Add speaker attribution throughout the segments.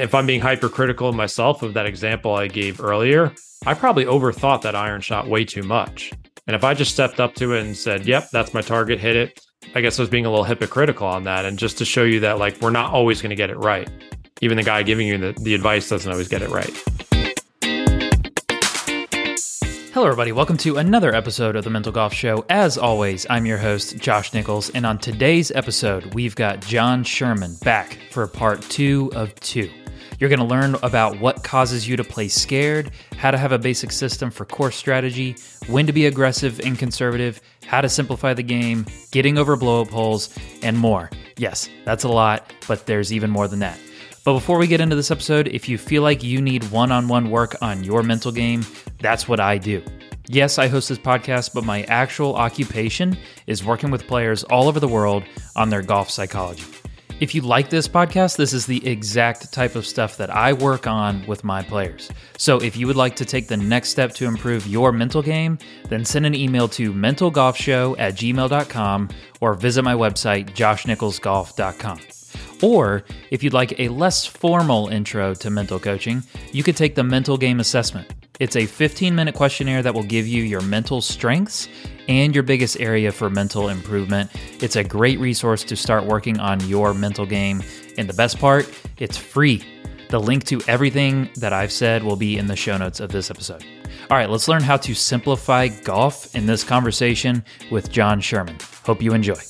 Speaker 1: if I'm being hypercritical of myself of that example I gave earlier, I probably overthought that iron shot way too much. And if I just stepped up to it and said, "Yep, that's my target, hit it," I guess I was being a little hypocritical on that, and just to show you that like we're not always going to get it right. Even the guy giving you the, the advice doesn't always get it right.
Speaker 2: Hello, everybody. Welcome to another episode of the Mental Golf Show. As always, I'm your host, Josh Nichols, and on today's episode, we've got Jon Sherman back for part two of two. You're going to learn about what causes you to play scared, how to have a basic system for course strategy, when to be aggressive and conservative, how to simplify the game, getting over blow up holes, and more. Yes, that's a lot, but there's even more than that. But before we get into this episode, if you feel like you need one on one work on your mental game, that's what I do. Yes, I host this podcast, but my actual occupation is working with players all over the world on their golf psychology. If you like this podcast, this is the exact type of stuff that I work on with my players. So if you would like to take the next step to improve your mental game, then send an email to mentalgolfshow at gmail.com or visit my website, joshnicholsgolf.com. Or if you'd like a less formal intro to mental coaching, you could take the mental game assessment. It's a 15 minute questionnaire that will give you your mental strengths and your biggest area for mental improvement. It's a great resource to start working on your mental game. And the best part, it's free. The link to everything that I've said will be in the show notes of this episode. All right, let's learn how to simplify golf in this conversation with Jon Sherman. Hope you enjoy.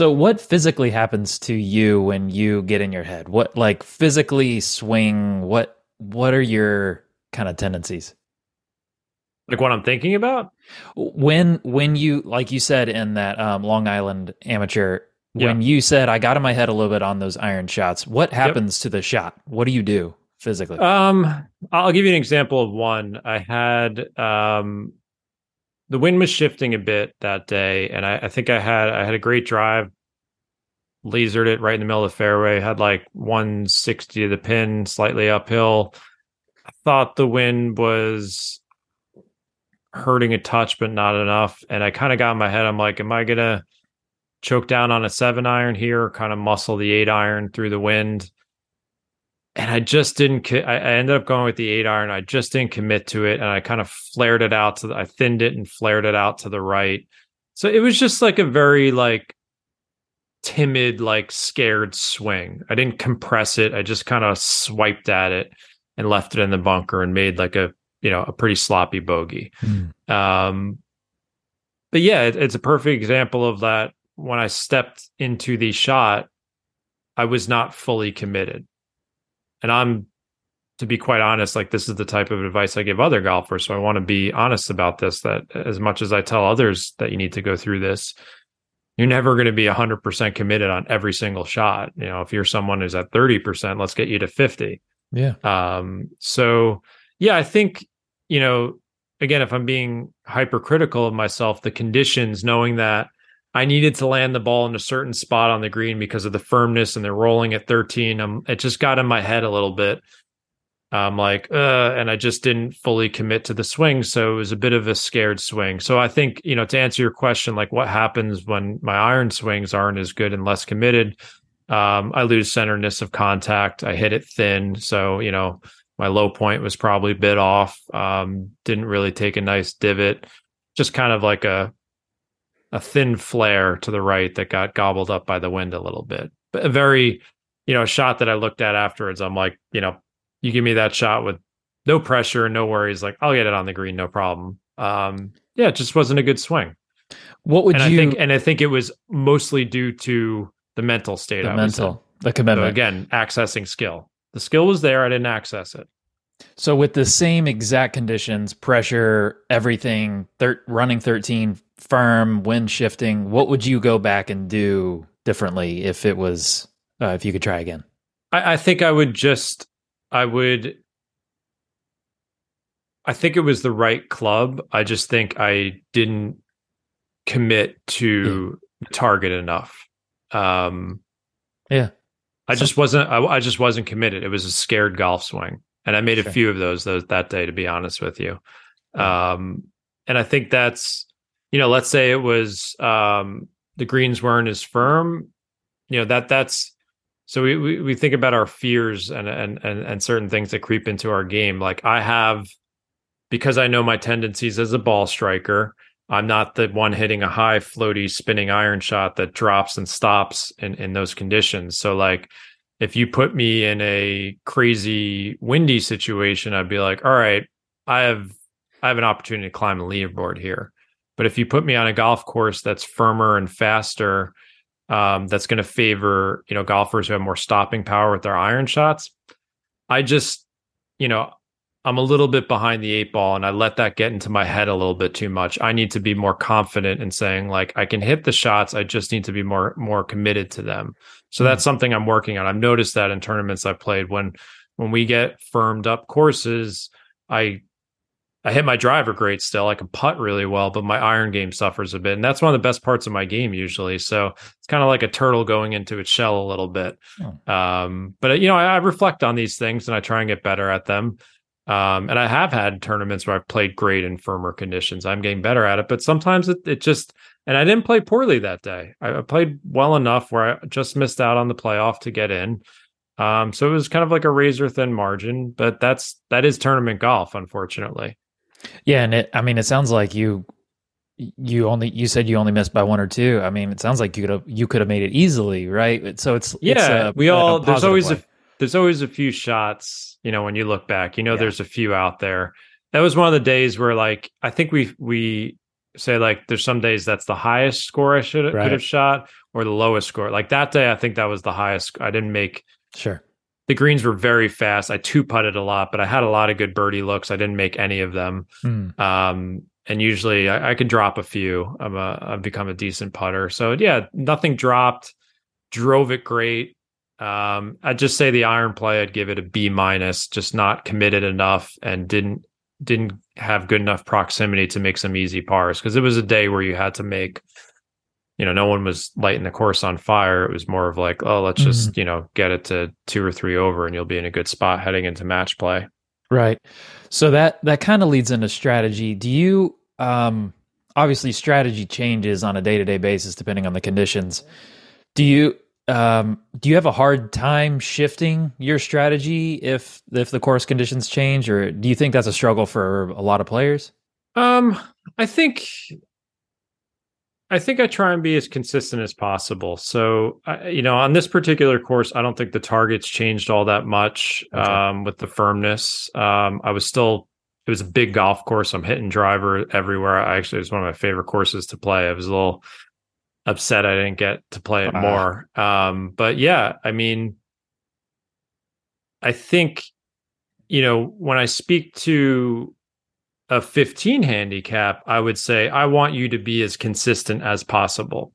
Speaker 2: So what physically happens to you when you get in your head? What like physically swing, what what are your kind of tendencies?
Speaker 1: Like what I'm thinking about?
Speaker 2: When when you like you said in that um, Long Island amateur when you said I got in my head a little bit on those iron shots, what happens yep. to the shot? What do you do physically?
Speaker 1: Um I'll give you an example of one. I had um the wind was shifting a bit that day, and I, I, think I had I had a great drive, lasered it right in the middle of the fairway, had like 160 to the pin, slightly uphill. I thought the wind was hurting a touch, but not enough. And I kind of got in my head, I'm like, am I gonna choke down on a seven iron here, kind of muscle the eight iron through the wind? and I just didn't. I, I ended up going with the eight iron. I just didn't commit to it, and I kind of flared it out to. The, I thinned it and flared it out to the right. So it was just like a very like timid, like scared swing. I didn't compress it. I just kind of swiped at it and left it in the bunker and made like a you know a pretty sloppy bogey. Mm. Um, but yeah, it, it's a perfect example of that. When I stepped into the shot, I was not fully committed and I'm to be quite honest, like this is the type of advice I give other golfers. So I want to be honest about this that as much as I tell others that you need to go through this, you're never going to be 100% committed on every single shot. You know, if you're someone who's at 30%, let's get you to 50.
Speaker 2: Yeah.
Speaker 1: Um so yeah, I think, you know, again, if I'm being hypercritical of myself, the conditions knowing that I needed to land the ball in a certain spot on the green because of the firmness and the rolling at 13. Um, it just got in my head a little bit. I'm like, uh, and I just didn't fully commit to the swing. So it was a bit of a scared swing. So I think, you know, to answer your question, like what happens when my iron swings aren't as good and less committed? Um, I lose centerness of contact. I hit it thin. So, you know, my low point was probably bit off. Um, didn't really take a nice divot. Just kind of like a a thin flare to the right that got gobbled up by the wind a little bit. But a very, you know, shot that I looked at afterwards. I'm like, you know, you give me that shot with no pressure, no worries. Like I'll get it on the green, no problem. Um, yeah, it just wasn't a good swing.
Speaker 2: What would
Speaker 1: and
Speaker 2: you?
Speaker 1: I think, and I think it was mostly due to the mental state.
Speaker 2: The mental, the commitment.
Speaker 1: So again, accessing skill. The skill was there. I didn't access it.
Speaker 2: So with the same exact conditions, pressure, everything, thir- running 13, firm, wind shifting, what would you go back and do differently if it was uh, if you could try again?
Speaker 1: I, I think I would just I would I think it was the right club. I just think I didn't commit to yeah. target enough. Um
Speaker 2: yeah.
Speaker 1: I just wasn't. I, I, just wasn't committed. It was a scared golf swing, and I made sure. a few of those those that day. To be honest with you, um, and I think that's you know, let's say it was um, the greens weren't as firm. You know that that's so we, we, we think about our fears and, and and and certain things that creep into our game. Like I have because I know my tendencies as a ball striker. I'm not the one hitting a high floaty spinning iron shot that drops and stops in, in those conditions. So like if you put me in a crazy windy situation, I'd be like, all right, I have I have an opportunity to climb the leaderboard here. But if you put me on a golf course that's firmer and faster, um, that's going to favor you know golfers who have more stopping power with their iron shots, I just you know I'm a little bit behind the eight ball and I let that get into my head a little bit too much. I need to be more confident in saying like I can hit the shots. I just need to be more more committed to them. So that's hmm. something I'm working on. I've noticed that in tournaments I've played when when we get firmed up courses, I I hit my driver great still. I can putt really well, but my iron game suffers a bit. And that's one of the best parts of my game usually. So it's kind of like a turtle going into its shell a little bit. Oh. Um, but you know, I, I reflect on these things and I try and get better at them. Um, and I have had tournaments where I've played great in firmer conditions. I'm getting better at it, but sometimes it, it just, and I didn't play poorly that day. I, I played well enough where I just missed out on the playoff to get in. Um, so it was kind of like a razor thin margin, but that's, that is tournament golf, unfortunately.
Speaker 2: Yeah. And it, I mean, it sounds like you, you only, you said you only missed by one or two. I mean, it sounds like you could have, you could have made it easily, right? So it's,
Speaker 1: yeah,
Speaker 2: it's
Speaker 1: a, we all, there's always way. a, there's always a few shots, you know, when you look back, you know, yeah. there's a few out there. That was one of the days where like I think we we say like there's some days that's the highest score I should right. could have shot or the lowest score. Like that day I think that was the highest. I didn't make
Speaker 2: Sure.
Speaker 1: The greens were very fast. I two putted a lot, but I had a lot of good birdie looks. I didn't make any of them. Mm. Um, and usually I, I can drop a few. I'm a I've become a decent putter. So yeah, nothing dropped. Drove it great. Um, I'd just say the iron play, I'd give it a B minus, just not committed enough and didn't didn't have good enough proximity to make some easy pars because it was a day where you had to make you know no one was lighting the course on fire. It was more of like oh let's mm-hmm. just you know get it to two or three over and you'll be in a good spot heading into match play.
Speaker 2: Right. So that that kind of leads into strategy. Do you um obviously strategy changes on a day-to-day basis depending on the conditions. Do you um, do you have a hard time shifting your strategy if if the course conditions change, or do you think that's a struggle for a lot of players?
Speaker 1: Um, I think I think I try and be as consistent as possible. So, I, you know, on this particular course, I don't think the targets changed all that much okay. um, with the firmness. Um, I was still, it was a big golf course. I'm hitting driver everywhere. I actually, it was one of my favorite courses to play. I was a little upset I didn't get to play it more. Um, but yeah, I mean, I think, you know, when I speak to a 15 handicap, I would say, I want you to be as consistent as possible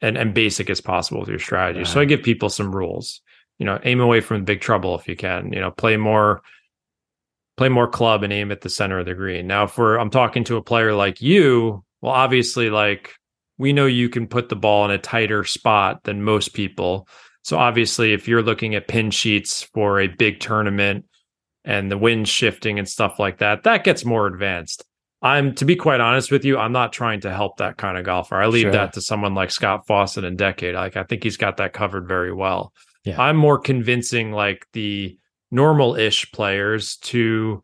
Speaker 1: and, and basic as possible with your strategy. Right. So I give people some rules, you know, aim away from big trouble if you can, you know, play more, play more club and aim at the center of the green. Now, if we're, I'm talking to a player like you, well, obviously, like we know you can put the ball in a tighter spot than most people. So obviously, if you're looking at pin sheets for a big tournament and the wind shifting and stuff like that, that gets more advanced. I'm to be quite honest with you, I'm not trying to help that kind of golfer. I leave sure. that to someone like Scott Fawcett and Decade. Like I think he's got that covered very well. Yeah. I'm more convincing like the normal-ish players to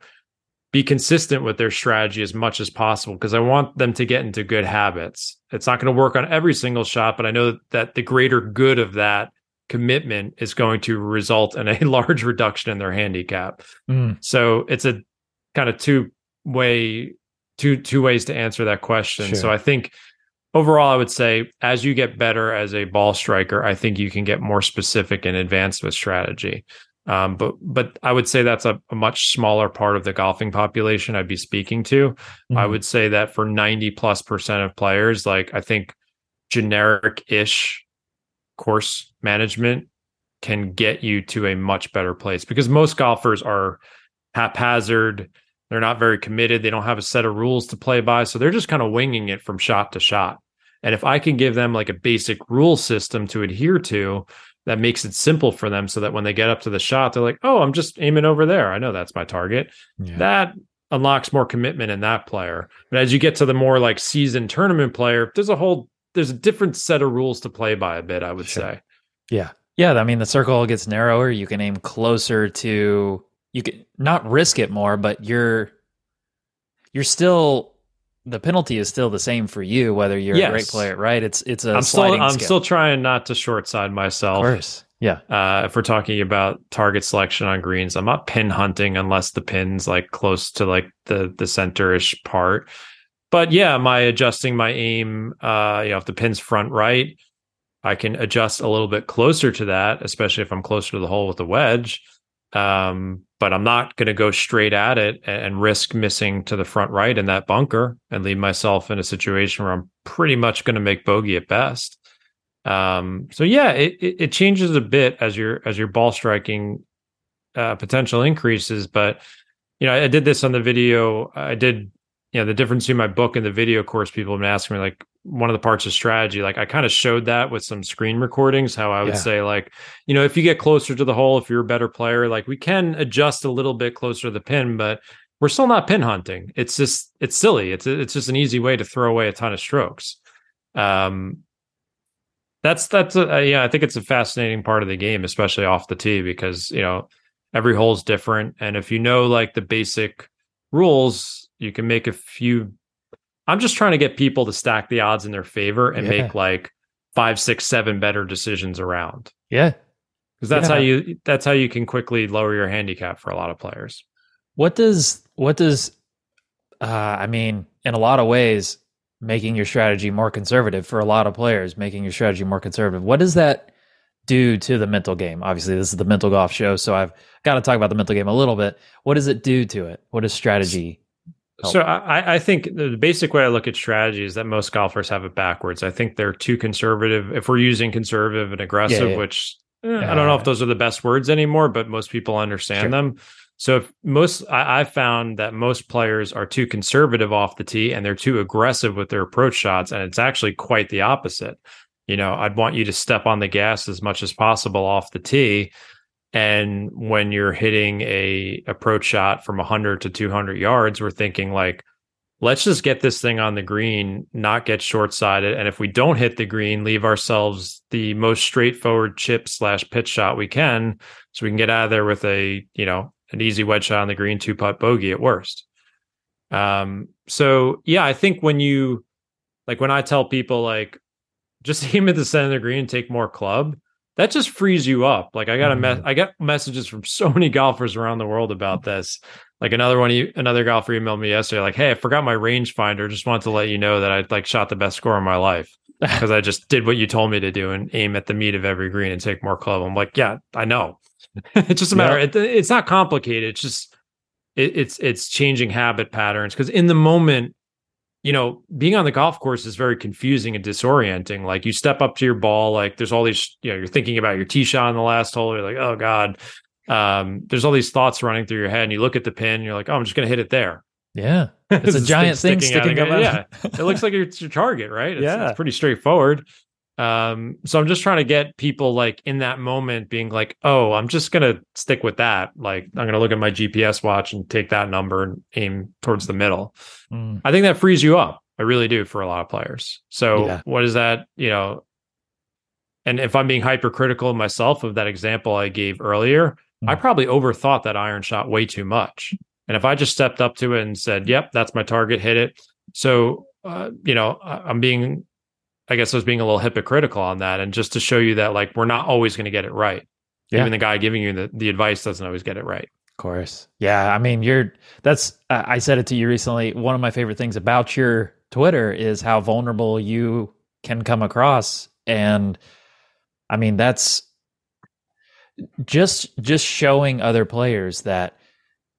Speaker 1: be consistent with their strategy as much as possible because I want them to get into good habits. It's not going to work on every single shot, but I know that the greater good of that commitment is going to result in a large reduction in their handicap. Mm. So it's a kind of two way two two ways to answer that question. Sure. So I think overall I would say as you get better as a ball striker, I think you can get more specific and advanced with strategy. Um, but but I would say that's a, a, much smaller part of the golfing population I'd be speaking to. Mm-hmm. I would say that for 90 plus percent of players, like I think generic ish course management can get you to a much better place because most golfers are haphazard. They're not very committed. They don't have a set of rules to play by. So they're just kind of winging it from shot to shot. And if I can give them like a basic rule system to adhere to, that makes it simple for them so that when they get up to the shot, they're like, oh, I'm just aiming over there. I know that's my target. Yeah. That unlocks more commitment in that player. But as you get to the more like seasoned tournament player, there's a whole there's a different set of rules to play by a bit, I would sure. say.
Speaker 2: Yeah. Yeah. I mean the circle gets narrower. You can aim closer to you can not risk it more, but you're you're still the penalty is still the same for you whether you're yes. a great player, right? It's it's a
Speaker 1: I'm still I'm still trying not to short side myself.
Speaker 2: Of course. Yeah.
Speaker 1: Uh, if we're talking about target selection on greens, I'm not pin hunting unless the pin's like close to like the the centerish part. But yeah, my adjusting my aim, uh, you know, if the pin's front right, I can adjust a little bit closer to that, especially if I'm closer to the hole with the wedge. Um, but I'm not going to go straight at it and risk missing to the front right in that bunker and leave myself in a situation where I'm pretty much going to make bogey at best. Um, so yeah, it, it changes a bit as your as your ball striking uh, potential increases. But you know, I did this on the video. I did you know the difference between my book and the video course. People have been asking me like one of the parts of strategy. Like I kind of showed that with some screen recordings. How I would yeah. say like you know if you get closer to the hole, if you're a better player, like we can adjust a little bit closer to the pin, but we're still not pin hunting. It's just it's silly. It's it's just an easy way to throw away a ton of strokes. Um, that's that's a, yeah, I think it's a fascinating part of the game, especially off the tee, because you know every hole's different, and if you know like the basic rules, you can make a few. I'm just trying to get people to stack the odds in their favor and yeah. make like five, six, seven better decisions around.
Speaker 2: Yeah,
Speaker 1: because that's yeah. how you that's how you can quickly lower your handicap for a lot of players.
Speaker 2: What does what does uh, I mean? In a lot of ways, making your strategy more conservative for a lot of players, making your strategy more conservative. What does that do to the mental game? Obviously, this is the mental golf show, so I've got to talk about the mental game a little bit. What does it do to it? What is strategy?
Speaker 1: Help? So I, I think the basic way I look at strategy is that most golfers have it backwards. I think they're too conservative. If we're using conservative and aggressive, yeah, yeah. which eh, I don't know if those are the best words anymore, but most people understand sure. them. So if most I, I've found that most players are too conservative off the tee and they're too aggressive with their approach shots, and it's actually quite the opposite. You know, I'd want you to step on the gas as much as possible off the tee. And when you're hitting a approach shot from 100 to 200 yards, we're thinking like, let's just get this thing on the green, not get short sided. And if we don't hit the green, leave ourselves the most straightforward chip slash pitch shot we can, so we can get out of there with a you know an easy wedge shot on the green, two putt bogey at worst. Um, so yeah, I think when you like when I tell people like just aim at the center of the green and take more club, that just frees you up. Like I got a me- mm-hmm. I got messages from so many golfers around the world about this. Like another one, another golfer emailed me yesterday, like, "Hey, I forgot my rangefinder. Just wanted to let you know that I like shot the best score in my life because I just did what you told me to do and aim at the meat of every green and take more club." I'm like, "Yeah, I know. it's just a matter. Yeah. It, it's not complicated. It's just it, it's it's changing habit patterns because in the moment, you know, being on the golf course is very confusing and disorienting. Like you step up to your ball, like there's all these, you know, you're thinking about your tee shot in the last hole. You're like, oh god. Um, there's all these thoughts running through your head, and you look at the pin. you're like, oh, I'm just gonna hit it there.
Speaker 2: Yeah, it's a giant thing sticking, sticking
Speaker 1: out. Yeah, it looks like it's your target, right? It's, yeah, it's pretty straightforward. Um, so I'm just trying to get people like in that moment being like, oh, I'm just gonna stick with that. Like I'm gonna look at my GPS watch and take that number and aim towards the middle. Mm. I think that frees you up. I really do for a lot of players. So yeah. what is that, you know? And if I'm being hypercritical myself of that example I gave earlier, mm. I probably overthought that iron shot way too much. And if I just stepped up to it and said, "Yep, that's my target, hit it," so uh, you know, I'm being I guess I was being a little hypocritical on that, and just to show you that like we're not always going to get it right. Yeah. Even the guy giving you the, the advice doesn't always get it right.
Speaker 2: Of course, yeah. I mean, you're that's I said it to you recently. One of my favorite things about your Twitter is how vulnerable you can come across, and I mean that's just just showing other players that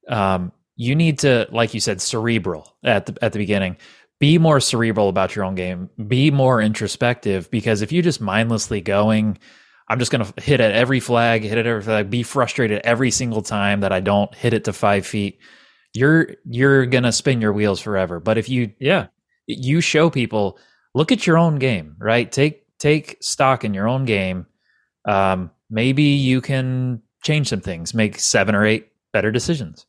Speaker 2: um, you need to, like you said, cerebral at the at the beginning be more cerebral about your own game, be more introspective, because if you just mindlessly going, I'm just going to hit at every flag, hit at every flag, be frustrated every single time that I don't hit it to five feet. You're you're gonna spin your wheels forever. But if you
Speaker 1: yeah
Speaker 2: you show people look at your own game, right? Take take stock in your own game, um, maybe you can change some things, make seven or eight better decisions.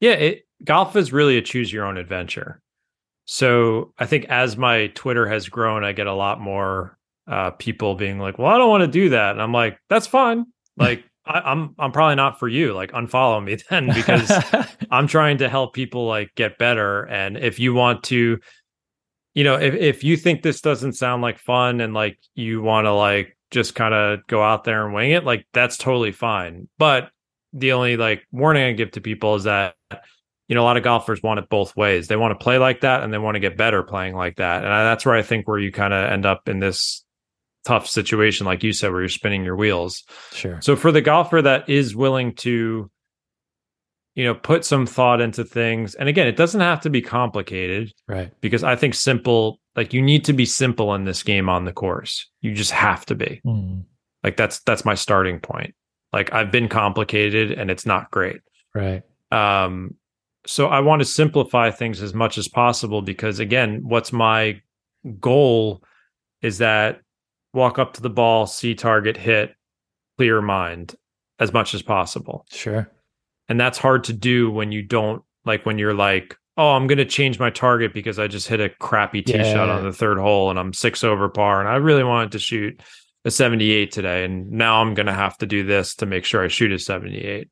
Speaker 1: Yeah, it, golf is really a choose your own adventure. So I think as my Twitter has grown, I get a lot more uh, people being like, "Well, I don't want to do that," and I'm like, "That's fine. Like, I, I'm I'm probably not for you. Like, unfollow me then because I'm trying to help people like get better. And if you want to, you know, if if you think this doesn't sound like fun and like you want to like just kind of go out there and wing it, like that's totally fine. But the only like warning I give to people is that you know a lot of golfers want it both ways. They want to play like that and they want to get better playing like that. And I, that's where I think where you kind of end up in this tough situation, like you said, where you're spinning your wheels.
Speaker 2: Sure.
Speaker 1: So for the golfer that is willing to, you know, put some thought into things, and again, it doesn't have to be complicated,
Speaker 2: right?
Speaker 1: Because I think simple, like you need to be simple in this game on the course. You just have to be. Mm. Like that's that's my starting point. Like I've been complicated and it's not great.
Speaker 2: Right.
Speaker 1: Um so I want to simplify things as much as possible because again, what's my goal is that walk up to the ball, see target, hit, clear mind as much as possible.
Speaker 2: Sure.
Speaker 1: And that's hard to do when you don't like when you're like, oh, I'm going to change my target because I just hit a crappy tee yeah. shot on the third hole and I'm six over par and I really wanted to shoot a 78 today and now I'm going to have to do this to make sure I shoot a 78.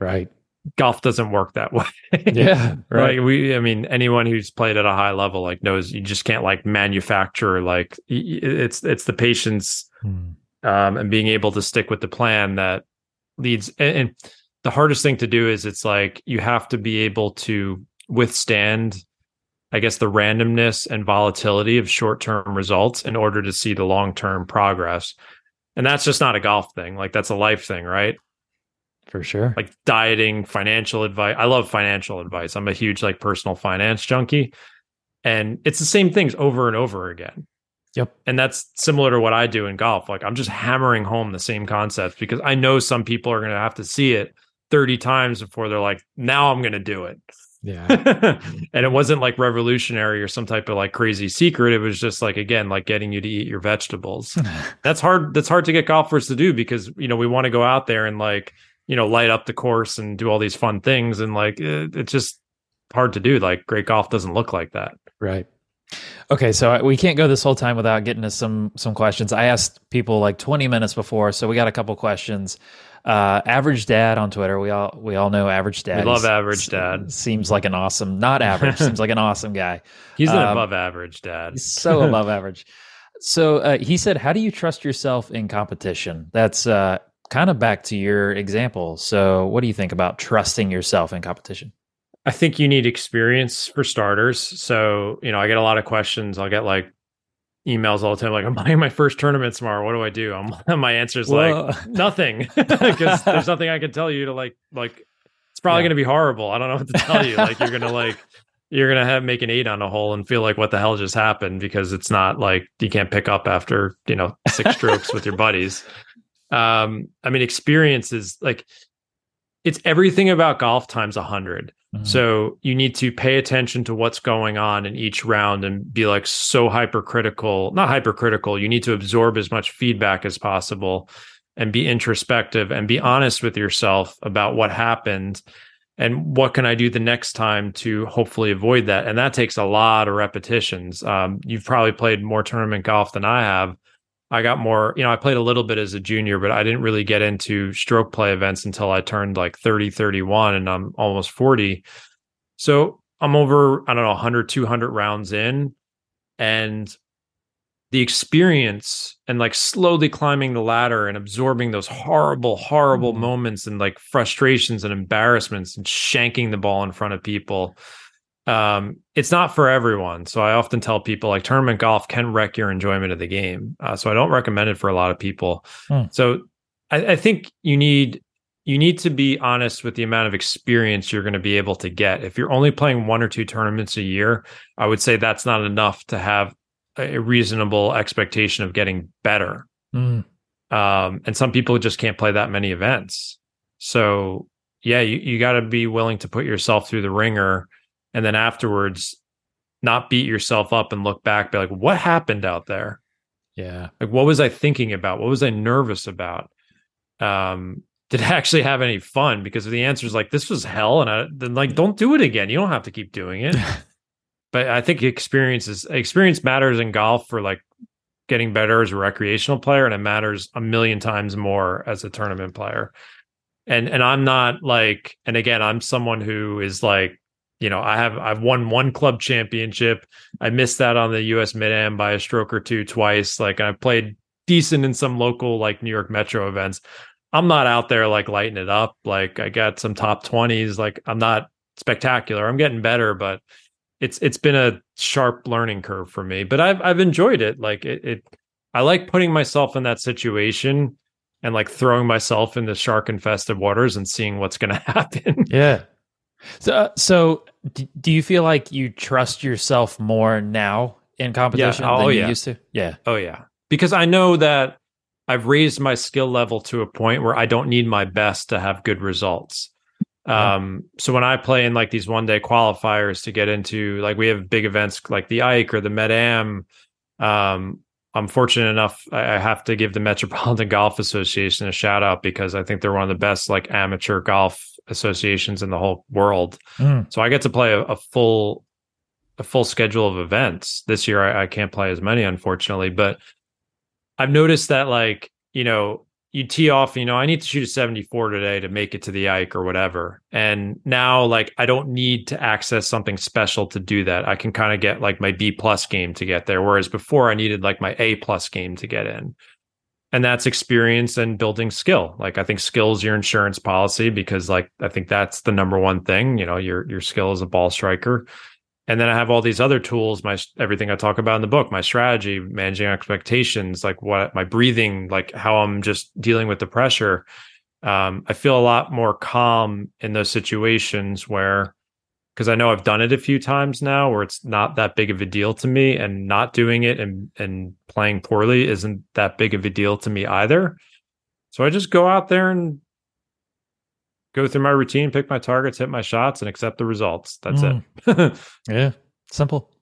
Speaker 2: Right
Speaker 1: golf doesn't work that way.
Speaker 2: yeah.
Speaker 1: Right. Like we, I mean, anyone who's played at a high level, like knows you just can't like manufacture, like it's, it's the patience, hmm. um, and being able to stick with the plan that leads. And, and the hardest thing to do is it's like, you have to be able to withstand, I guess, the randomness and volatility of short term results in order to see the long term progress. And that's just not a golf thing. Like that's a life thing, right?
Speaker 2: For sure.
Speaker 1: Like dieting financial advice i love financial advice. I'm a huge like personal finance junkie. And it's the same things over and over again.
Speaker 2: Yep.
Speaker 1: And that's similar to what i do in golf. Like i'm just hammering home the same concepts because i know some people are going to have to see it 30 times before they're like now i'm going to do it.
Speaker 2: Yeah.
Speaker 1: And it wasn't like revolutionary or some type of like crazy secret. It was just like again like getting you to eat your vegetables. That's hard that's hard to get golfers to do because you know we want to go out there and like you know light up the course and do all these fun things and like it, it's just hard to do like great golf doesn't look like that
Speaker 2: right okay so we can't go this whole time without getting to some some questions i asked people like 20 minutes before so we got a couple questions uh, average dad on Twitter. We all we all know average dad.
Speaker 1: We love He's, average dad.
Speaker 2: Seems like an awesome, not average. seems like an awesome guy.
Speaker 1: He's an um, above average dad.
Speaker 2: So above average. So uh, he said, "How do you trust yourself in competition?" That's uh, kind of back to your example. So, what do you think about trusting yourself in competition?
Speaker 1: I think you need experience for starters. So, you know, I get a lot of questions. I'll get like emails all the time, like, I'm playing my first tournament tomorrow. What do I do? I'm, my answer is like nothing, because there's nothing I can tell you to like, like, it's probably yeah. going to be horrible. I don't know what to tell you. Like, you're going to like, you're going to have make an eight on a hole and feel like what the hell just happened because it's not like you can't pick up after, you know, six strokes with your buddies um i mean experience is like it's everything about golf times a 100 mm-hmm. so you need to pay attention to what's going on in each round and be like so hypercritical not hypercritical you need to absorb as much feedback as possible and be introspective and be honest with yourself about what happened and what can i do the next time to hopefully avoid that. And that takes a lot of repetitions. Um, you've probably played more tournament golf than i have I got more, you know, I played a little bit as a junior, but I didn't really get into stroke play events until I turned like 30, 31 and I'm almost 40. So I'm over, I don't know, 100, 200 rounds in. And the experience and like slowly climbing the ladder and absorbing those horrible, horrible mm-hmm. moments and like frustrations and embarrassments and shanking the ball in front of people um, it's not for everyone. So I often tell people like tournament golf can wreck your enjoyment of the game. Uh, so I don't recommend it for a lot of people. Hmm. So I, I, think you need you need to be honest with the amount of experience you're going to be able to get. If you're only playing one or two tournaments a year, I would say that's not enough to have a reasonable expectation of getting better. Hmm. Um, and some people just can't play that many events. So yeah, you, you got to be willing to put yourself through the ringer and then afterwards not beat yourself up and look back be like what happened out there
Speaker 2: Yeah.
Speaker 1: Like, what was I thinking about? What was I nervous about? Um, did I actually have any fun? Because the answer is like, this was hell. And I, then like, don't do it again. You don't have to keep doing it. but I think experience is experience matters in golf for like getting better as a recreational player. And it matters a million times more as a tournament player. And, and I'm not like, and again, I'm someone who is like, you know, I have I've won one club championship. I missed that on the US Mid Am by a stroke or two twice. Like I've played decent in some local like New York Metro events. I'm not out there like lighting it up. Like I got some top 20s. Like I'm not spectacular. I'm getting better, but it's it's been a sharp learning curve for me. But I've I've enjoyed it. Like it, it I like putting myself in that situation and like throwing myself in the shark infested waters and seeing what's going to happen.
Speaker 2: Yeah. So, uh, so do you feel like you trust yourself more now in competition yeah. oh, than you yeah. used to? Yeah.
Speaker 1: Oh yeah. Because I know that I've raised my skill level to a point where I don't need my best to have good results. Um, so when I play in like these one day qualifiers to get into like we have big events like the Ike or the Mid Am, um, I'm fortunate enough I have to give the Metropolitan Golf Association a shout out because I think they're one of the best like amateur golf associations in the whole world. Mm. So I get to play a, a, full a full schedule of events. This year I, I can't play as many, unfortunately, but I've noticed that like, you know, you tee off, you know, I need to shoot a 74 today to make it to the Ike or whatever. And now like I don't need to access something special to do that. I can kind of get like my B plus game to get there. Whereas before I needed like my A plus game to get in and that's experience and building skill. Like i think skill is your insurance policy because like i think that's the number one thing you know your your skill as a ball striker. And then i have all these other tools my everything i talk about in the book my strategy managing expectations like what my breathing like how i'm just dealing with the pressure. Um, i feel a lot more calm in those situations where because I know I've done it a few times now where it's not that big of a deal to me and not doing it and and playing poorly isn't that big of a deal to me either. So I just go out there and go through my routine, pick my targets, hit my shots and accept the results. That's mm.
Speaker 2: it. yeah. Simple.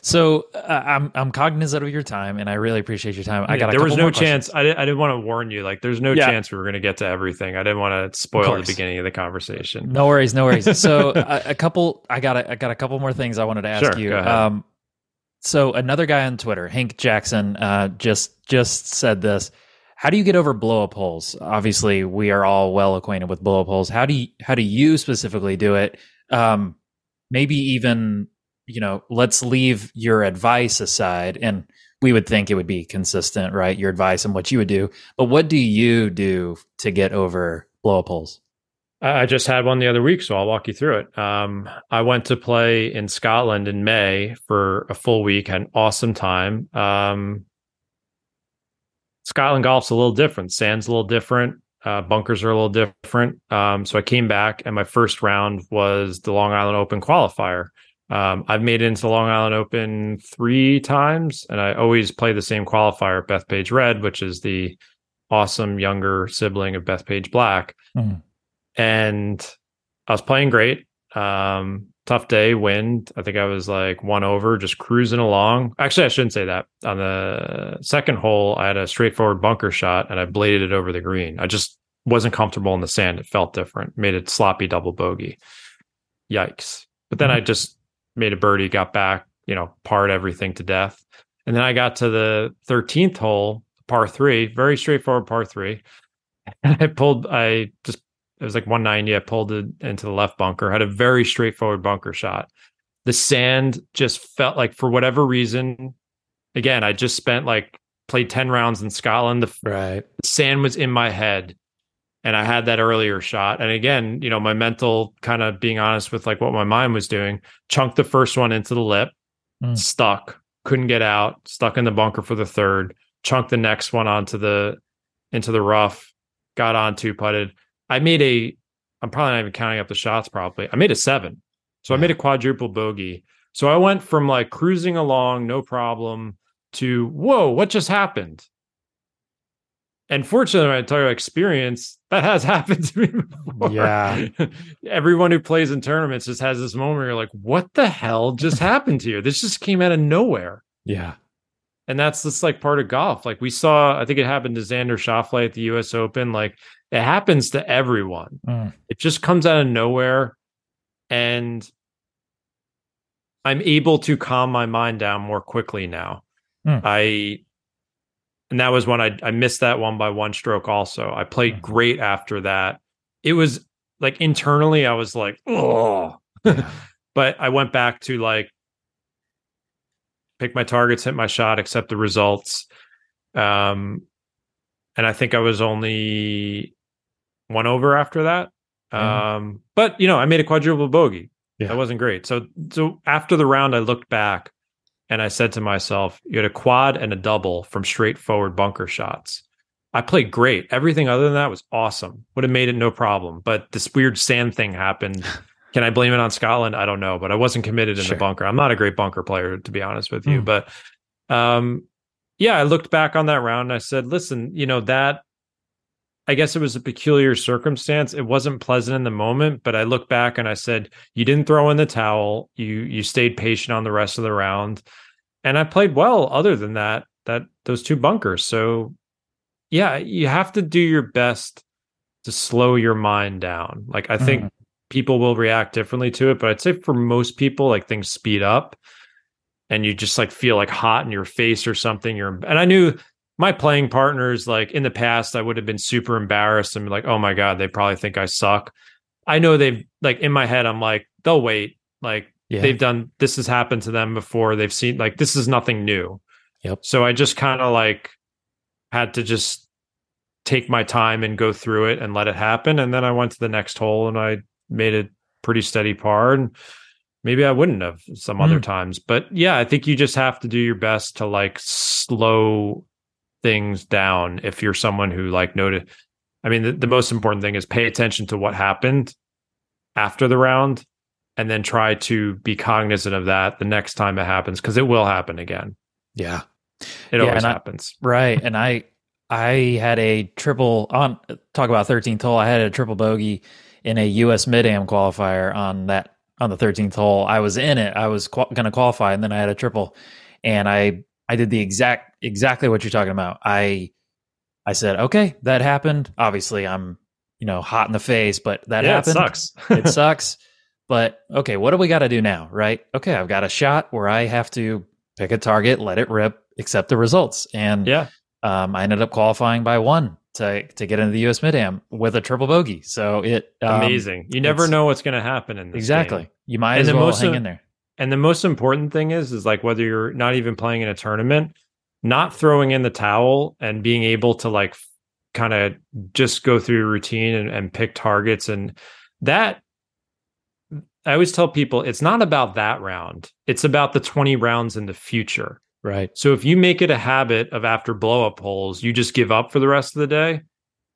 Speaker 2: So uh, I'm I'm cognizant of your time, and I really appreciate your time. I got
Speaker 1: there was no chance. I didn't, I didn't want to warn you. Like, there's no yeah. chance we were going to get to everything. I didn't want to spoil the beginning of the conversation.
Speaker 2: No worries, no worries. So a, a, couple, I got a, I got a couple more things I wanted to ask
Speaker 1: sure,
Speaker 2: you. Um, so another guy on Twitter, Hank Jackson, uh, just just said this. How do you get over blow up holes? Obviously, we are all well acquainted with blow up holes. How do you how do you specifically do it? Um, maybe even you know, let's leave your advice aside and we would think it would be consistent, right? Your advice and what you would do. But what do you do to get over blow up holes?
Speaker 1: I just had one the other week, so I'll walk you through it. Um, I went to play in Scotland in May for a full week, had an awesome time. Um, Scotland golf's a little different. Sand's a little different. Uh, bunkers are a little different. Um, so I came back, and my first round was the Long Island Open qualifier. Um, I've made it into Long Island Open three times, and I always play the same qualifier, Bethpage Red, which is the awesome younger sibling of Bethpage Black. Mm. And I was playing great. Um, tough day, wind. I think I was like one over, just cruising along. Actually, I shouldn't say that. On the second hole, I had a straightforward bunker shot and I bladed it over the green. I just wasn't comfortable in the sand. It felt different, made it sloppy double bogey. Yikes. But then mm. I just made a birdie, got back, you know, parred everything to death. And then I got to the 13th hole, par three, very straightforward par three. And I pulled, I just, it was like 190. I pulled it into the left bunker, had a very straightforward bunker shot. The sand just felt like, for whatever reason, again, I just spent like, played 10 rounds in Scotland. The,
Speaker 2: right.
Speaker 1: the sand was in my head and I had that earlier shot. And again, you know, my mental kind of being honest with like what my mind was doing, chunked the first one into the lip, mm. stuck, couldn't get out, stuck in the bunker for the third, chunked the next one onto the into the rough, got on two putted. I made a I'm probably not even counting up the shots probably. I made a seven. So. I made a quadruple bogey. So I went from like cruising along, no problem, to whoa, what just happened? And fortunately, when I talk about experience, that has happened to me before.
Speaker 2: Yeah.
Speaker 1: Everyone who plays in tournaments just has this moment where you're like, what the hell just happened to you? This just came out of nowhere.
Speaker 2: Yeah.
Speaker 1: And that's just like part of golf. Like we saw, I think it happened to Xander Schauffele at the US Open. Like it happens to everyone.
Speaker 2: Mm.
Speaker 1: It just comes out of nowhere. And I'm able to calm my mind down more quickly now.
Speaker 2: Hmm.
Speaker 1: I and that was when I I missed that one by one stroke also. I played great after that. It was like internally I was like, "Oh."
Speaker 2: Yeah.
Speaker 1: but I went back to like pick my targets, hit my shot, accept the results. Um and I think I was only one over after that.
Speaker 2: Mhm.
Speaker 1: Um but you know, I made a quadruple bogey.
Speaker 2: Yeah.
Speaker 1: That wasn't great. So so after the round I looked back and I said to myself, you had a quad and a double from straightforward bunker shots. I played great. Everything other than that was awesome. Would have made it no problem. But this weird sand thing happened. Can I blame it on Scotland? I don't know, but I wasn't committed in
Speaker 2: Sure.
Speaker 1: the bunker. I'm not a great bunker player, to be honest with you.
Speaker 2: Hmm.
Speaker 1: But um, yeah, I looked back on that round and I said, listen, you know, that I guess it was a peculiar circumstance. It wasn't pleasant in the moment, but I look back and I said, you didn't throw in the towel. You you stayed patient on the rest of the round. And I played well other than that, that those two bunkers. So yeah, you have to do your best to slow your mind down. Like I think
Speaker 2: Mhm.
Speaker 1: people will react differently to it, but I'd say for most people, like things speed up and you just like feel like hot in your face or something. You're and I knew my playing partners, like in the past, I would have been super embarrassed and be like, oh my God, they probably think I suck. I know they've like in my head, I'm like, they'll wait. Like
Speaker 2: Yeah.
Speaker 1: they've done this has happened to them before. They've seen like this is nothing new.
Speaker 2: Yep.
Speaker 1: So I just kind of like had to just take my time and go through it and let it happen. And then I went to the next hole and I made a pretty steady par. And maybe I wouldn't have some other
Speaker 2: Mm.
Speaker 1: times. But yeah, I think you just have to do your best to like slow things down if you're someone who like noted. I mean, the, the most important thing is pay attention to what happened after the round and then try to be cognizant of that the next time it happens because it will happen again.
Speaker 2: yeah.
Speaker 1: It
Speaker 2: Yeah,
Speaker 1: always
Speaker 2: and I-
Speaker 1: happens.
Speaker 2: Right. And I I had a triple on talk about 13th hole. I had a triple bogey in a US mid am qualifier on that on the 13th hole. I was in it. I was qual- going to qualify and then I had a triple and I I did the exact exactly what you're talking about. I I said, "Okay, that happened. Obviously, I'm, you know, hot in the face, but that
Speaker 1: yeah,
Speaker 2: happened.
Speaker 1: it sucks.
Speaker 2: it sucks. But okay, what do we got to do now, right? Okay, I've got a shot where I have to pick a target, let it rip, accept the results, and
Speaker 1: yeah,
Speaker 2: um, I ended up qualifying by one to to get into the U.S. Mid Am with a triple bogey. So it um,
Speaker 1: amazing. You never know what's going to happen in this
Speaker 2: exactly.
Speaker 1: game.
Speaker 2: You might
Speaker 1: And
Speaker 2: as well hang
Speaker 1: of-
Speaker 2: in there.
Speaker 1: And the most important thing is, is like whether you're not even playing in a tournament, not throwing in the towel and being able to like kind of just go through your routine and, and pick targets. And that, I always tell people, it's not about that round. It's about the 20 rounds in the future.
Speaker 2: Right.
Speaker 1: So if you make it a habit of after blow up holes, you just give up for the rest of the day,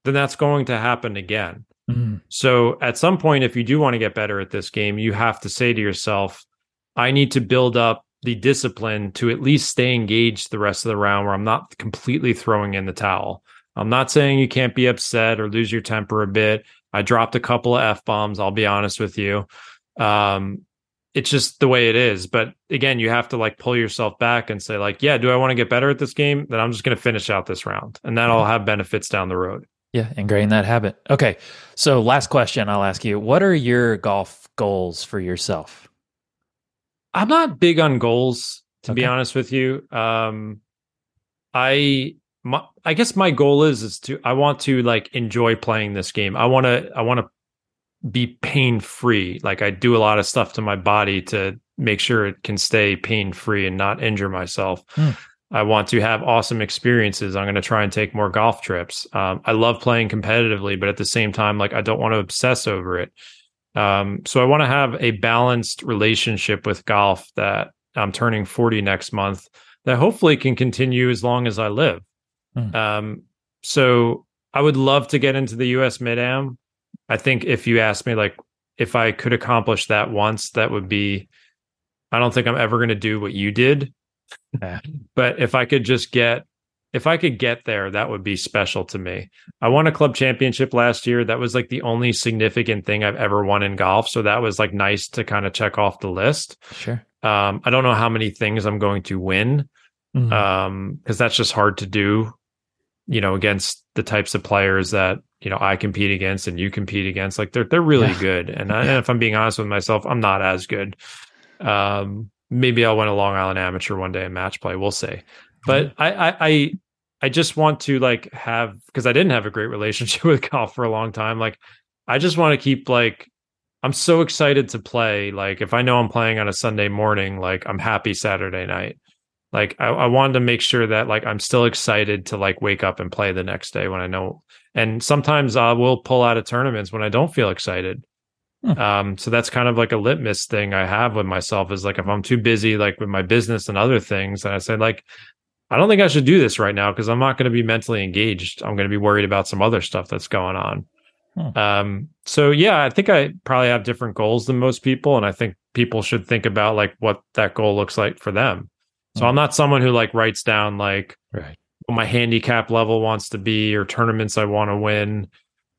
Speaker 1: then that's going to happen again.
Speaker 2: Mm,
Speaker 1: So at some point, if you do want to get better at this game, you have to say to yourself, I need to build up the discipline to at least stay engaged the rest of the round where I'm not completely throwing in the towel. I'm not saying you can't be upset or lose your temper a bit. I dropped a couple of F bombs, I'll be honest with you. Um, it's just the way it is. But again, you have to like pull yourself back and say, like, yeah, do I want to get better at this game? Then I'm just going to finish out this round and that'll have benefits down the road.
Speaker 2: yeah, ingrain that habit. Okay. So last question I'll ask you: What are your golf goals for yourself?
Speaker 1: I'm not big on goals, to be honest with you. Um, I my, I guess my goal is is to I want to like enjoy playing this game. I want to I want to be pain free. Like I do a lot of stuff to my body to make sure it can stay pain free and not injure myself.
Speaker 2: Hmm.
Speaker 1: I want to have awesome experiences. I'm going to try and take more golf trips. Um, I love playing competitively, but at the same time, like I don't want to obsess over it. Um, so I want to have a balanced relationship with golf that I'm turning 40 next month that hopefully can continue as long as I live.
Speaker 2: Hmm.
Speaker 1: Um, so I would love to get into the US Mid Am. I think if you ask me, like, if I could accomplish that once, that would be, I don't think I'm ever going to do what you did. But if I could just get, if I could get there, that would be special to me. I won a club championship last year. That was like the only significant thing I've ever won in golf. So that was like nice to kind of check off the list.
Speaker 2: Sure.
Speaker 1: Um, I don't know how many things I'm going to win. mm-hmm. um because that's just hard to do you know against the types of players that you know I compete against and you compete against like they're they're really yeah. good and, I, and if I'm being honest with myself I'm not as good um maybe I'll win a Long Island amateur one day in match play we'll see but. I, I I I just want to like have because I didn't have a great relationship with golf for a long time like I just want to keep like I'm so excited to play like if I know I'm playing on a Sunday morning like I'm happy Saturday night like I, I, wanted to make sure that like I'm still excited to like wake up and play the next day when I know. And sometimes I will pull out of tournaments when I don't feel excited. Hmm. Um, so that's kind of like a litmus thing I have with myself is like if I'm too busy like with my business and other things, and I say like I don't think I should do this right now because I'm not going to be mentally engaged. I'm going to be worried about some other stuff that's going on. Hmm. Um, so yeah, I think I probably have different goals than most people, and I think people should think about like what that goal looks like for them. So I'm not someone who like writes down like right. what my handicap level wants to be or tournaments I want to win.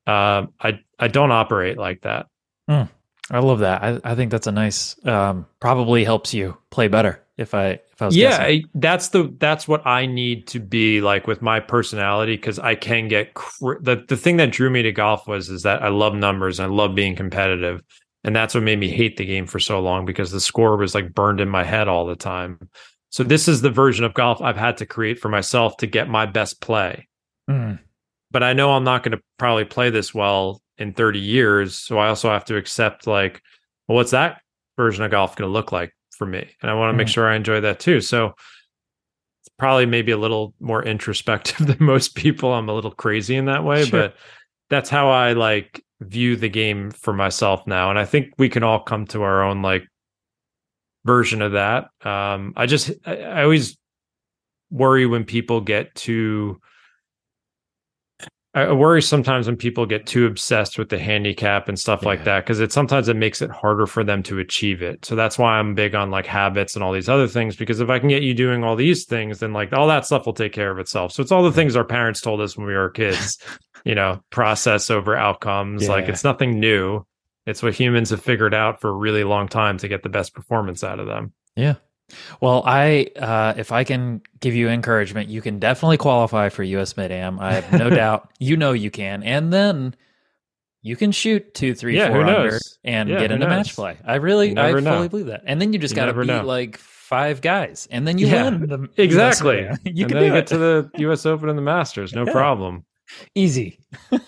Speaker 1: Uh, I I don't operate like that.
Speaker 2: Mm, I love that. I, I think that's a nice. Um, probably helps you play better. If I if I was
Speaker 1: yeah, I, that's the that's what I need to be like with my personality because I can get cr- the the thing that drew me to golf was is that I love numbers and I love being competitive. And that's what made me hate the game for so long because the score was like burned in my head all the time. So this is the version of golf I've had to create for myself to get my best play. Mm. But I know I'm not going to probably play this well in 30 years. So I also have to accept like, well, what's that version of golf going to look like for me? And I want to mm. make sure I enjoy that too. So it's probably maybe a little more introspective than most people. I'm a little crazy in that way, sure. but that's how I like view the game for myself now. And I think we can all come to our own like version of that. Um, I just I, I always worry when people get too. I worry sometimes when people get too obsessed with the handicap and stuff yeah. like that because it sometimes it makes it harder for them to achieve it. So that's why I'm big on like habits and all these other things because if I can get you doing all these things, then like all that stuff will take care of itself. So it's all the things our parents told us when we were kids, you know, process over outcomes. Yeah. Like it's nothing new. It's what humans have figured out for a really long time to get the best performance out of them.
Speaker 2: Yeah. Well, I uh, if I can give you encouragement, you can definitely qualify for US Mid Am. I have no doubt. You know you can, and then you can shoot two, three, yeah, four under and yeah, get into knows? match play. I really, I fully believe that. And then you just got to beat know. like five guys, and then you yeah, win. The
Speaker 1: exactly. you and can get to the U.S. Open and the Masters, no problem.
Speaker 2: Easy.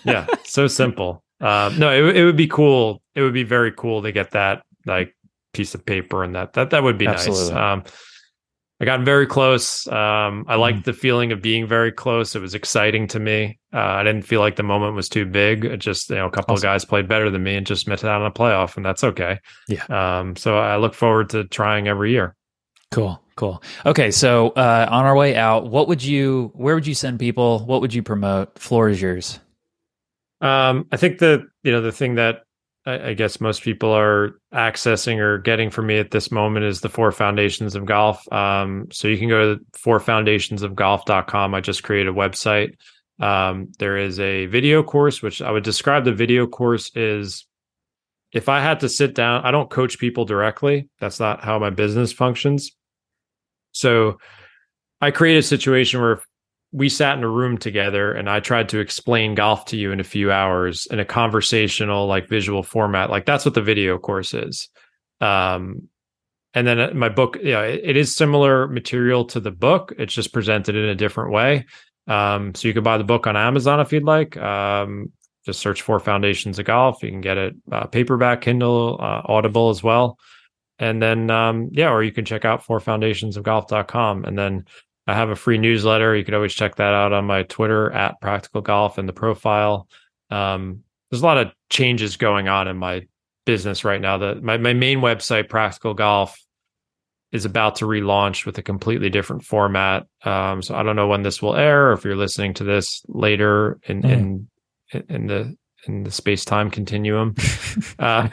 Speaker 1: yeah, so simple. Uh, no, it, it would be cool. It would be very cool to get that like piece of paper and that that that would be Absolutely. nice. Um, I got very close. Um, I liked mm. the feeling of being very close. It was exciting to me. Uh, I didn't feel like the moment was too big. It just you know a couple awesome. of guys played better than me and just missed out on a playoff, and that's okay.
Speaker 2: Yeah.
Speaker 1: Um, so I look forward to trying every year.
Speaker 2: Cool, cool. Okay, so uh, on our way out, what would you? Where would you send people? What would you promote? Floor is yours.
Speaker 1: Um, I think the you know the thing that I, I, guess most people are accessing or getting from me at this moment is the four foundations of golf. Um, so you can go to fourfoundationsofgolf.com. I just created a website. Um, there is a video course, which I would describe the video course is if I had to sit down, I don't coach people directly. That's not how my business functions. So I create a situation where we sat in a room together and I tried to explain golf to you in a few hours in a conversational, like visual format. Like that's what the video course is. Um, and then uh, my book, yeah, it, it is similar material to the book. It's just presented in a different way. Um, so you can buy the book on Amazon if you'd like. Um, just search for Foundations of Golf. You can get it uh, paperback, Kindle, uh, Audible as well. And then, um, yeah, or you can check out fourfoundationsofgolf.com. And then I have a free newsletter. You can always check that out on my Twitter at Practical Golf and the profile. Um, there's a lot of changes going on in my business right now. That my, my main website, Practical Golf, is about to relaunch with a completely different format. Um, so I don't know when this will air, or if you're listening to this later in mm. in in the in the space time continuum. uh,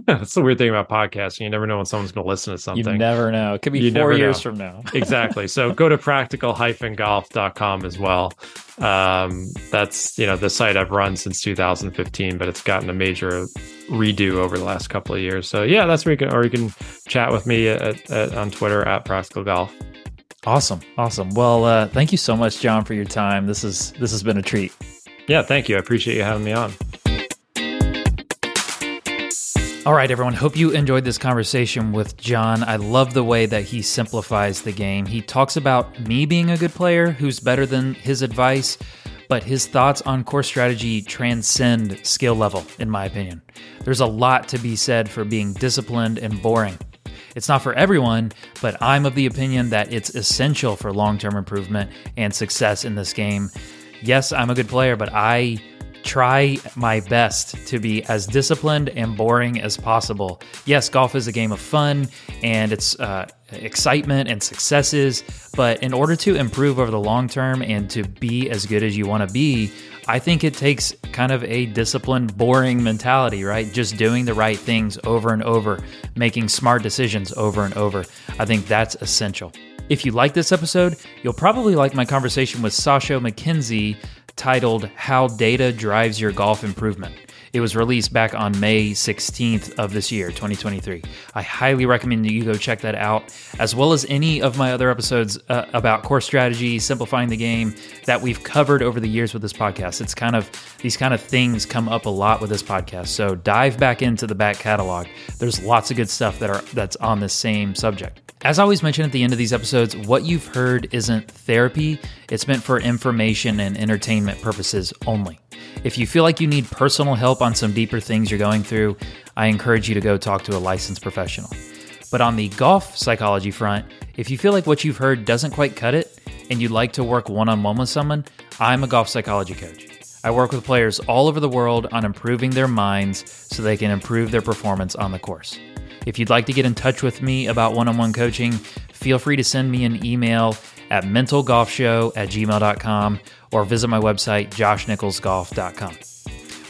Speaker 1: That's the weird thing about podcasting. You never know when someone's going to listen to something.
Speaker 2: You never know. It could be you four years know. from now.
Speaker 1: exactly. So go to practical-golf.com as well. Um, that's, you know, the site I've run since 2015, but it's gotten a major redo over the last couple of years. So yeah, that's where you can, or you can chat with me at, at, on Twitter at practical golf.
Speaker 2: Awesome, awesome. Well, uh, thank you so much, Jon, for your time. This is this has been a treat.
Speaker 1: Yeah, thank you. I appreciate you having me on.
Speaker 2: All right, everyone. Hope you enjoyed this conversation with Jon. I love the way that he simplifies the game. He talks about me being a good player who's better than his advice, but his thoughts on course strategy transcend skill level, in my opinion. There's a lot to be said for being disciplined and boring. It's not for everyone, but I'm of the opinion that it's essential for long term improvement and success in this game. Yes, I'm a good player, but I try my best to be as disciplined and boring as possible. Yes, golf is a game of fun and it's uh, excitement and successes, but in order to improve over the long term and to be as good as you want to be, I think it takes kind of a disciplined, boring mentality, right? Just doing the right things over and over, making smart decisions over and over. I think that's essential. If you like this episode, you'll probably like my conversation with Sasho MacKenzie titled How Data Drives Your Golf Improvement. It was released back on May 16th of this year, 2023. I highly recommend you go check that out, as well as any of my other episodes uh, about course strategy, simplifying the game that we've covered over the years with this podcast. It's kind of these kind of things come up a lot with this podcast. So dive back into the back catalog. There's lots of good stuff that are that's on the same subject. As I always mention at the end of these episodes, what you've heard isn't therapy, it's meant for information and entertainment purposes only. If you feel like you need personal help on some deeper things you're going through, I encourage you to go talk to a licensed professional. But on the golf psychology front, if you feel like what you've heard doesn't quite cut it and you'd like to work one on one with someone, I'm a golf psychology coach. I work with players all over the world on improving their minds so they can improve their performance on the course. If you'd like to get in touch with me about one on one coaching, feel free to send me an email at mentalgolfshow at gmail.com or visit my website, joshnicholsgolf.com.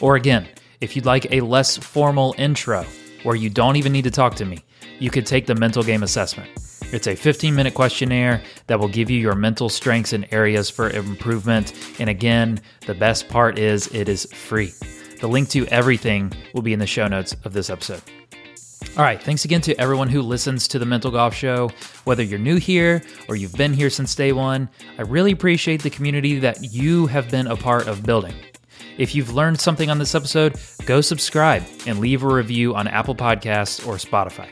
Speaker 2: Or again, if you'd like a less formal intro where you don't even need to talk to me, you could take the mental game assessment. It's a 15 minute questionnaire that will give you your mental strengths and areas for improvement. And again, the best part is it is free. The link to everything will be in the show notes of this episode. All right, thanks again to everyone who listens to the Mental Golf Show. Whether you're new here or you've been here since day one, I really appreciate the community that you have been a part of building. If you've learned something on this episode, go subscribe and leave a review on Apple Podcasts or Spotify.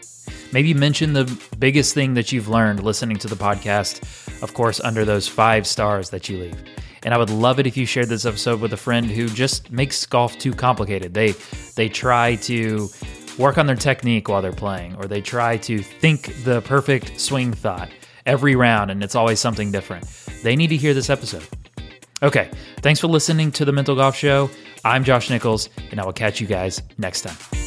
Speaker 2: Maybe mention the biggest thing that you've learned listening to the podcast, of course, under those five stars that you leave. And I would love it if you shared this episode with a friend who just makes golf too complicated. They they try to work on their technique while they're playing, or they try to think the perfect swing thought every round, and it's always something different. They need to hear this episode. Okay, thanks for listening to the Mental Golf Show. I'm Josh Nichols, and I will catch you guys next time.